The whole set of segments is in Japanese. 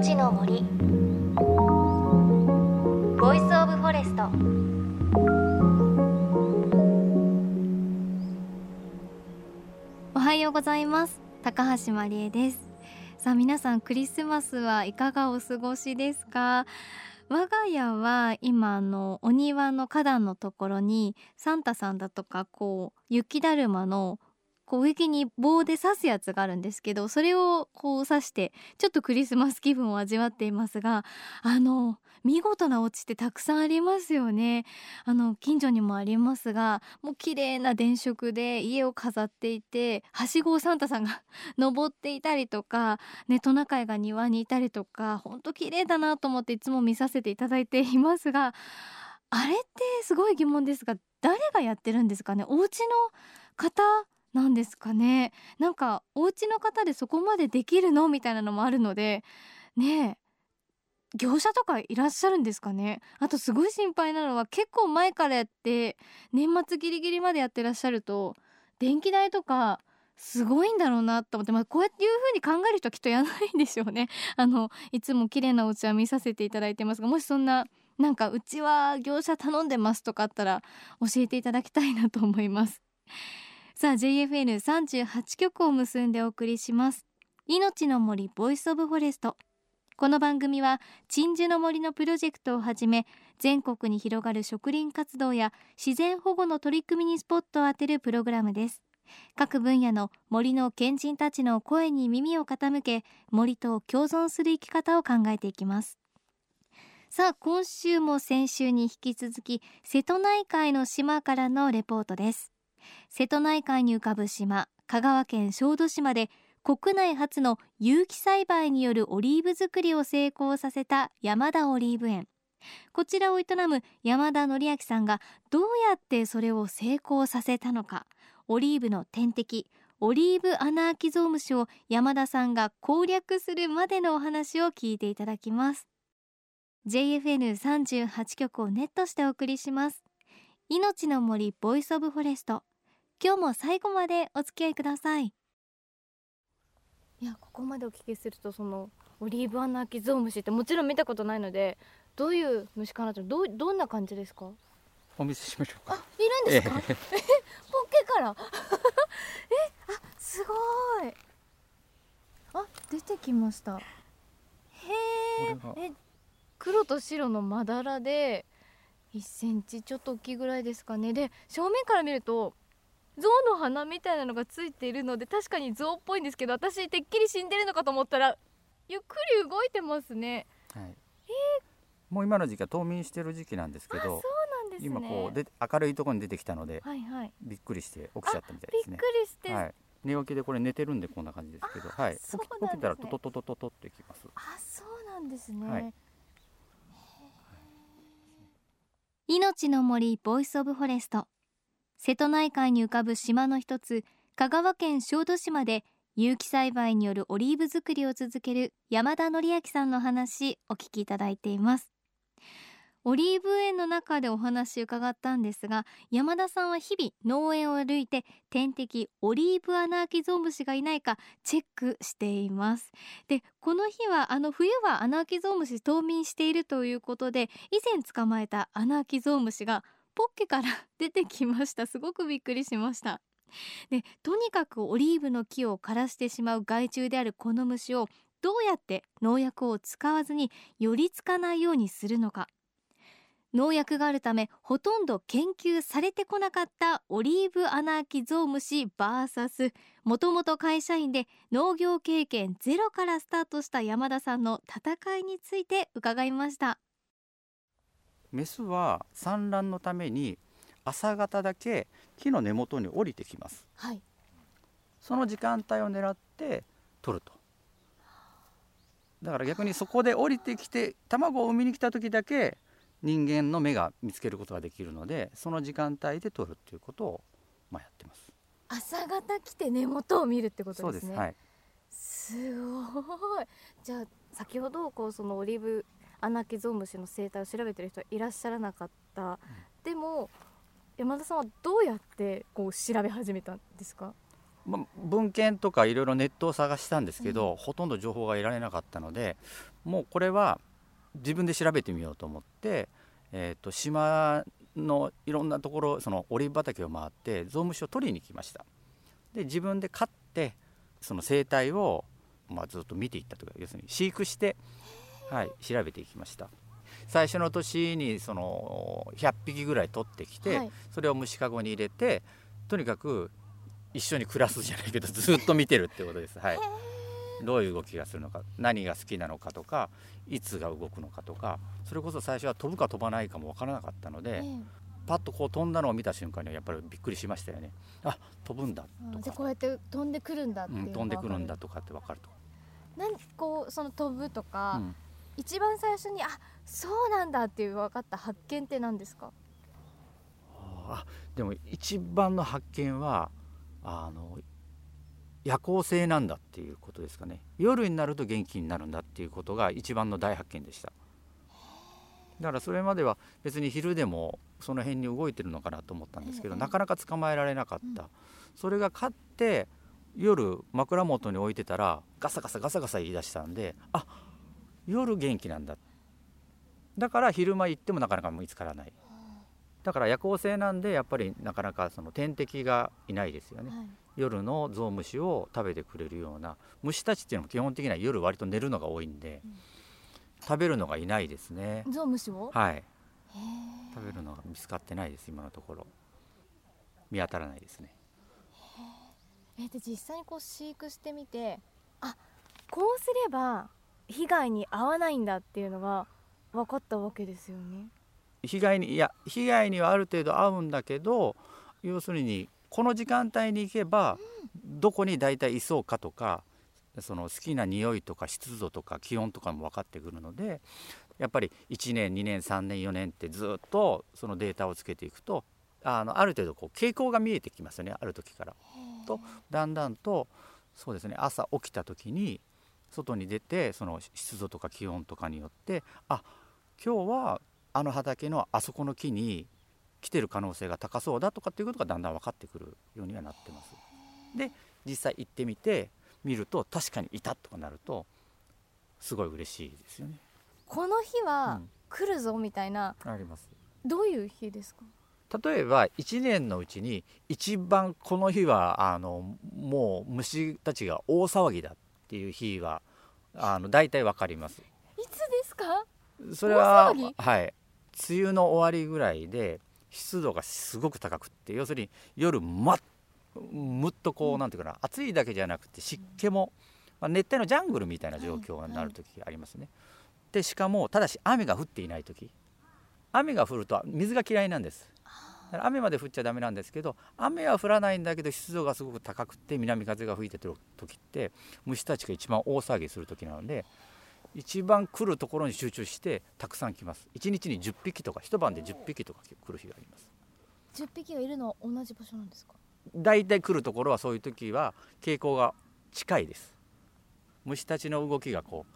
命の森。 Voice of Forest。おはようございます。高橋真理恵です。さあ皆さんクリスマスはいかがお過ごしですか？我が家は今のお庭の花壇のところにサンタさんだとかこう雪だるまのこう植木に棒で刺すやつがあるんですけどそれをこう刺してちょっとクリスマス気分を味わっていますがあの見事なお家ってたくさんありますよね。あの近所にもありますがもう綺麗な電飾で家を飾っていてはしごをサンタさんが 登っていたりとかねトナカイが庭にいたりとかほんと綺麗だなと思っていつも見させていただいていますがあれってすごい疑問ですが誰がやってるんですかね？お家の方なんですかね。なんかお家の方でそこまでできるの？みたいなのもあるのでね業者とかいらっしゃるんですかね？あとすごい心配なのは結構前からやって年末ギリギリまでやってらっしゃると電気代とかすごいんだろうなと思って、まあ、こうやっていう風に考える人はきっとやらないんでしょうね。あのいつも綺麗なお家は見させていただいてますがもしそんななんかうちは業者頼んでますとかあったら教えていただきたいなと思います。さあ JFN38 局を結んでお送りします。命の森 Voice of Forest。この番組は鎮守の森のプロジェクトをはじめ全国に広がる植林活動や自然保護の取り組みにスポットを当てるプログラムです。各分野の森の賢人たちの声に耳を傾け森と共存する生き方を考えていきます。さあ今週も先週に引き続き瀬戸内海の島からのレポートです。瀬戸内海に浮かぶ島香川県小豆島で国内初の有機栽培によるオリーブ作りを成功させた山田オリーブ園。こちらを営む山田則明さんがどうやってそれを成功させたのかオリーブの天敵オリーブアナアキゾウムシを山田さんが攻略するまでのお話を聞いていただきます。JFN38 局をネットしてお送りします。命の森 Voice of Forest。今日も最後までお付き合いください。いやここまでお聞きするとそのオリーブアナキゾウムシってもちろん見たことないのでどういう虫かなとどうどんな感じですか？お見せしましょうか。あいるんですか、ええ、ポッケから？えあすごい。あ出てきました。へえ。黒と白のまだらで1センチちょっと大きいぐらいですかね。で正面から見ると象の鼻みたいなのがついているので確かに象っぽいんですけど私てっきり死んでるのかと思ったらゆっくり動いてますね。はい、えー、もう今の時期は冬眠してる時期なんですけど。そうなんですね、今こうで明るいところに出てきたので、はいはい、びっくりして起きちゃったみたいですね。びっくりして、はい、寝起きでこれ寝てるんでこんな感じですけど、はい、起き起きたらトトトトトトってきます。あ、そうなんですね。はい、命の森 Voice of Forest 瀬戸内海に浮かぶ島の一つ香川県小豆島で有機栽培によるオリーブ作りを続ける山田則明さんの話お聞きいただいています。オリーブ園の中でお話伺ったんですが山田さんは日々農園を歩いて天敵オリーブアナアキゾウムシがいないかチェックしています。でこの日はあの冬はアナアキゾウムシ冬眠しているということで以前捕まえたアナアキゾウムシがポッケから出てきました。すごくびっくりしました。でとにかくオリーブの木を枯らしてしまう害虫であるこの虫をどうやって農薬を使わずに寄りつかないようにするのか。農薬があるためほとんど研究されてこなかったオリーブアナーキゾウムシ VS もともと会社員で農業経験ゼロからスタートした山田さんの戦いについて伺いました。メスは産卵のために朝方だけ木の根元に降りてきます、はい、その時間帯を狙って取ると。だから逆にそこで降りてきて卵を産みに来た時だけ人間の目が見つけることができるのでその時間帯で取るっていうことをまあやってます。朝方来て根元を見るってことですね。はい、すごい。じゃあ先ほどこうそのオリーブアナキゾウムシの生態を調べてる人はいらっしゃらなかった、うん、でも山田さんはどうやってこう調べ始めたんですか？まあ、文献とかいろいろネットを探したんですけど、うん、ほとんど情報が得られなかったのでもうこれは自分で調べてみようと思って、えーと、島のいろんなところそのオリーブ畑を回ってゾウムシを取りに来ました。で自分で飼ってその生態を、まあ、ずっと見ていったというか要するに飼育して、はい、調べていきました。最初の年にその100匹ぐらい取ってきて、はい、それを虫かごに入れてとにかく一緒に暮らすじゃないけどずっと見てるってことです。はい。どういう動きがするのか何が好きなのかとかいつが動くのかとかそれこそ最初は飛ぶか飛ばないかも分からなかったので、パッとこう飛んだのを見た瞬間にはやっぱりびっくりしましたよね。あ飛ぶんだとか。こうやって飛んでくるんだっていう、うん、飛んでくるんだとかって分かると。なんこうその飛ぶとか、うん、一番最初にあそうなんだっていう分かった発見って何ですか？あでも一番の発見はあの夜行性なんだっていうことですかね。夜になると元気になるんだっていうことが一番の大発見でした。だからそれまでは別に昼でもその辺に動いてるのかなと思ったんですけど、なかなか捕まえられなかった、それが勝って夜枕元に置いてたらガサガサガサガサ言い出したんであ夜元気なんだ。だから昼間行ってもなかなか見つからない。だから夜行性なんでやっぱりなかなかその天敵がいないですよね、はい、夜のゾウムシを食べてくれるような虫たちっていうのも基本的には夜割と寝るのが多いんで、うん、食べるのがいないですね。ゾウムシをはい。食べるのが見つかってないです今のところ。見当たらないですね。えで実際にこう飼育してみてあこうすれば被害に遭わないんだっていうのが分かったわけですよね被害にいや被害にはある程度合うんだけど要するにこの時間帯に行けばどこに大体いそうかとかその好きな匂いとか湿度とか気温とかも分かってくるのでやっぱり1年2年3年4年ってずっとそのデータをつけていくとあのある程度こう傾向が見えてきますよねある時から。とだんだんとそうですね朝起きた時に外に出てその湿度とか気温とかによってあ今日はあの畑のあそこの木に来てる可能性が高そうだとかっていうことがだんだん分かってくるようにはなってます。で実際行ってみて見ると確かにいたとかなるとすごい嬉しいですよね。この日は来るぞみたいな、うん、あります。どういう日ですか？例えば1年のうちに一番この日はあのもう虫たちが大騒ぎだっていう日はあの大体わかります。いつですか？それははい梅雨の終わりぐらいで湿度がすごく高くって要するに夜まむっとこうなんていうかな暑いだけじゃなくて湿気も、まあ、熱帯のジャングルみたいな状況になる時がありますね。でしかもただし雨が降っていない時雨が降ると水が嫌いなんです。雨まで降っちゃだめなんですけど雨は降らないんだけど湿度がすごく高くて南風が吹いてる時って虫たちが一番大騒ぎする時なので一番来るところに集中してたくさん来ます。1日に10匹とか一晩で10匹とか来る日があります。10匹がいるのは同じ場所なんですか？大体来るところはそういう時は傾向が近いです。虫たちの動きがこ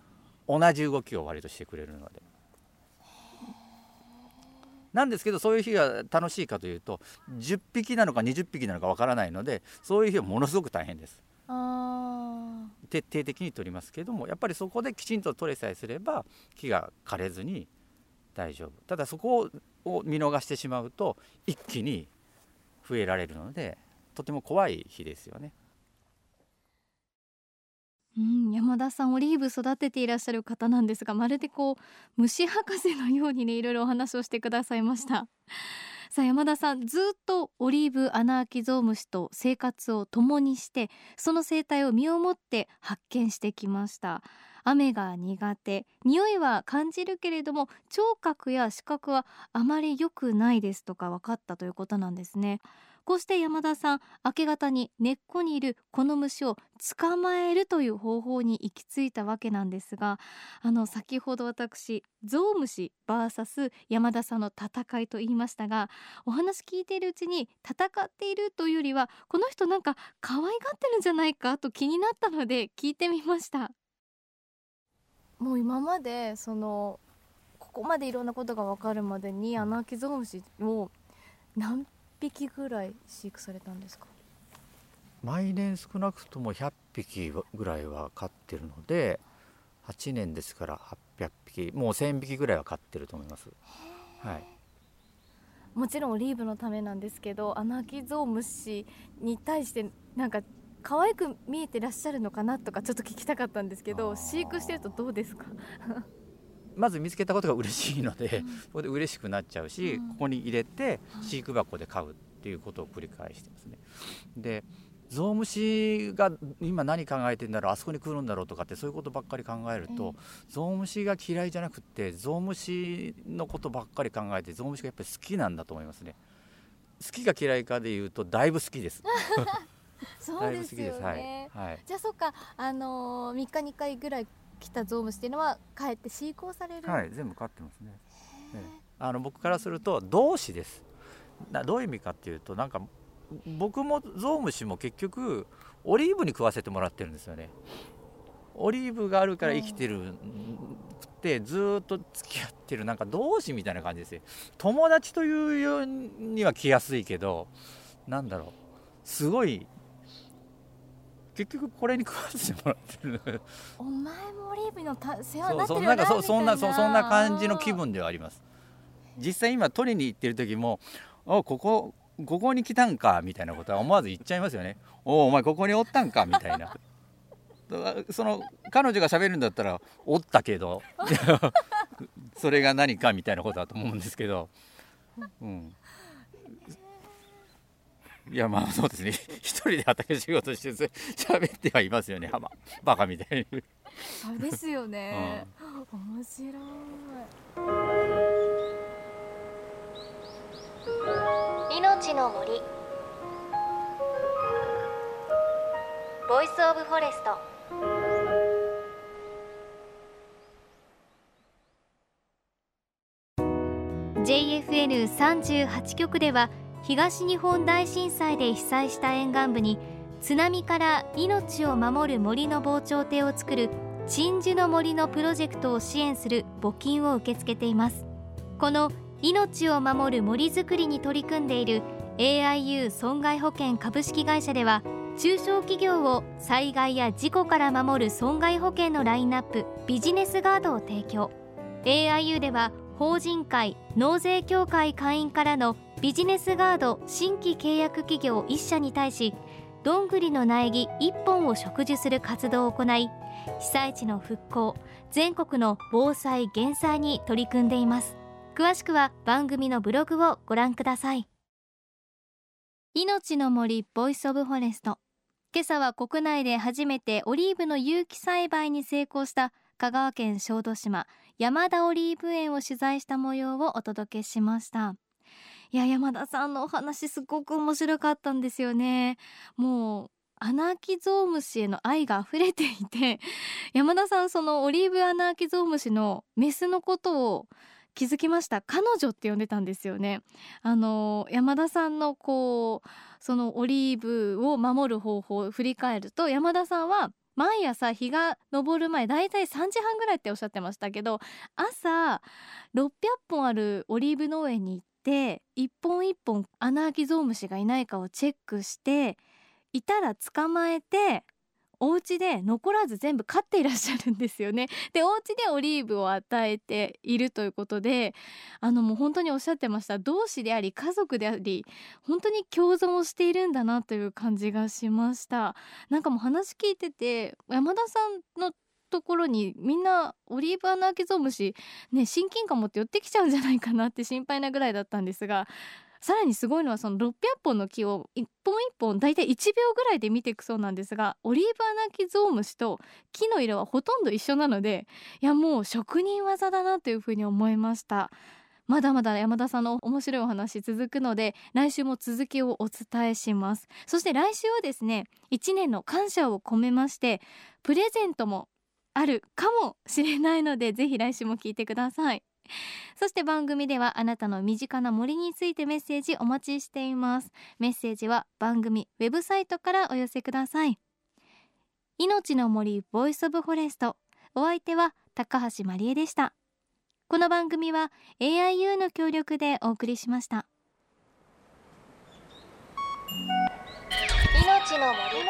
う同じ動きを割としてくれるのでなんですけどそういう日が楽しいかというと10匹なのか20匹なのかわからないのでそういう日はものすごく大変です。徹底的に取りますけどもやっぱりそこできちんと取れさえすれば木が枯れずに大丈夫。ただそこを見逃してしまうと一気に増えられるのでとても怖い日ですよね。うん、山田さんオリーブ育てていらっしゃる方なんですがまるでこう虫博士のようにねいろいろお話をしてくださいました。さあ山田さんずっとオリーブアナアキゾウムシと生活を共にしてその生態を身をもって発見してきました。雨が苦手。匂いは感じるけれども聴覚や視覚はあまり良くないですとか分かったということなんですね。こうして山田さん明け方に根っこにいるこの虫を捕まえるという方法に行き着いたわけなんですがあの先ほど私ゾウムシ VS 山田さんの戦いと言いましたがお話聞いているうちに戦っているというよりはこの人なんか可愛がってるんじゃないかと気になったので聞いてみました。もう今までそのここまでいろんなことが分かるまでにアナアキゾウムシを何匹ぐらい飼育されたんですか？毎年少なくとも100匹ぐらいは飼ってるので8年ですから800匹もう1000匹ぐらいは飼ってると思います。はい、もちろんオリーブのためなんですけどアナキゾウムシに対してなんか可愛く見えてらっしゃるのかなとかちょっと聞きたかったんですけど飼育してるとどうですか？まず見つけたことが嬉しいので、うん、ここで嬉しくなっちゃうし、うん、ここに入れて飼育箱で飼うっていうことを繰り返してますね。でゾウムシが今何考えてんだろうあそこに来るんだろうとかってそういうことばっかり考えると、えー、ゾウムシが嫌いじゃなくてゾウムシのことばっかり考えてゾウムシがやっぱり好きなんだと思いますね。好きが嫌いかでいうとだいぶ好きです そうですよね、はい、はい、じゃあそっか。あのー、3日に1回ぐらい来たゾウムシっていうのは帰って飼育をされる？はい全部飼ってますね、あの僕からすると同志です。どういう意味かっていうとなんか僕もゾウムシも結局オリーブに食わせてもらってるんですよね。オリーブがあるから生きてるってずっと付き合ってるなんか同志みたいな感じですよ。友達というようには来やすいけどなんだろう。すごい結局これに食わせてもらってる。お前もオリーブのた世話になってるよなそそんなそんな感じの気分ではあります。実際今取りに行ってる時もあここここに来たんかみたいなことは思わず言っちゃいますよね。おおお前ここにおったんかみたいな。その彼女が喋るんだったらおったけど。それが何かみたいなことだと思うんですけど、うん、いやまあそうですね。一人で畑仕事して喋ってはいますよね。バカみたいに。そうですよね、うん、面白い。命の森。 Voice of Forest「JFN38 局では東日本大震災で被災した沿岸部に津波から命を守る森の防潮堤を作る鎮守の森のプロジェクトを支援する募金を受け付けています。この命を守る森づくりに取り組んでいる AIU 損害保険株式会社では中小企業を災害や事故から守る損害保険のラインナップビジネスガードを提供。AIU では法人会納税協会会員からのビジネスガード新規契約企業1社に対しどんぐりの苗木1本を植樹する活動を行い被災地の復興全国の防災減災に取り組んでいます。詳しくは番組のブログをご覧ください。命の森 Voice of Forest。今朝は国内で初めてオリーブの有機栽培に成功した香川県小豆島山田オリーブ園を取材した模様をお届けしました。いや山田さんのお話すごく面白かったんですよね。もうアナーキゾウムシへの愛が溢れていて 山田さんそのオリーブアナーキゾウムシのメスのことを気づきました。彼女って呼んでたんですよね。あの山田さんのこうそのオリーブを守る方法を振り返ると山田さんは毎朝日が昇る前だいたい3時半ぐらいっておっしゃってましたけど朝600本あるオリーブ農園に行って一本一本アナアキゾウムシがいないかをチェックしていたら捕まえてお家で残らず全部飼っていらっしゃるんですよね。でお家でオリーブを与えているということであのもう本当におっしゃってました同志であり家族であり本当に共存をしているんだなという感じがしました。なんかもう話聞いてて山田さんのところにみんなオリーブアナアキゾウムシね親近感持って寄ってきちゃうんじゃないかなって心配なぐらいだったんですがさらにすごいのはその600本の木を一本一本だいたい1秒ぐらいで見ていくそうなんですがオリーブアナキゾウムシと木の色はほとんど一緒なのでいやもう職人技だなというふうに思いました。まだまだ山田さんの面白いお話続くので来週も続きをお伝えします。そして来週はですね1年の感謝を込めましてプレゼントもあるかもしれないのでぜひ来週も聞いてください。そして番組ではあなたの身近な森についてメッセージお待ちしています。メッセージは番組ウェブサイトからお寄せください。命の森 Voice of Forest。お相手は高橋真理恵でした。この番組は AIU の協力でお送りしました。命の森。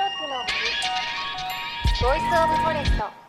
ボイスオブフォレスト。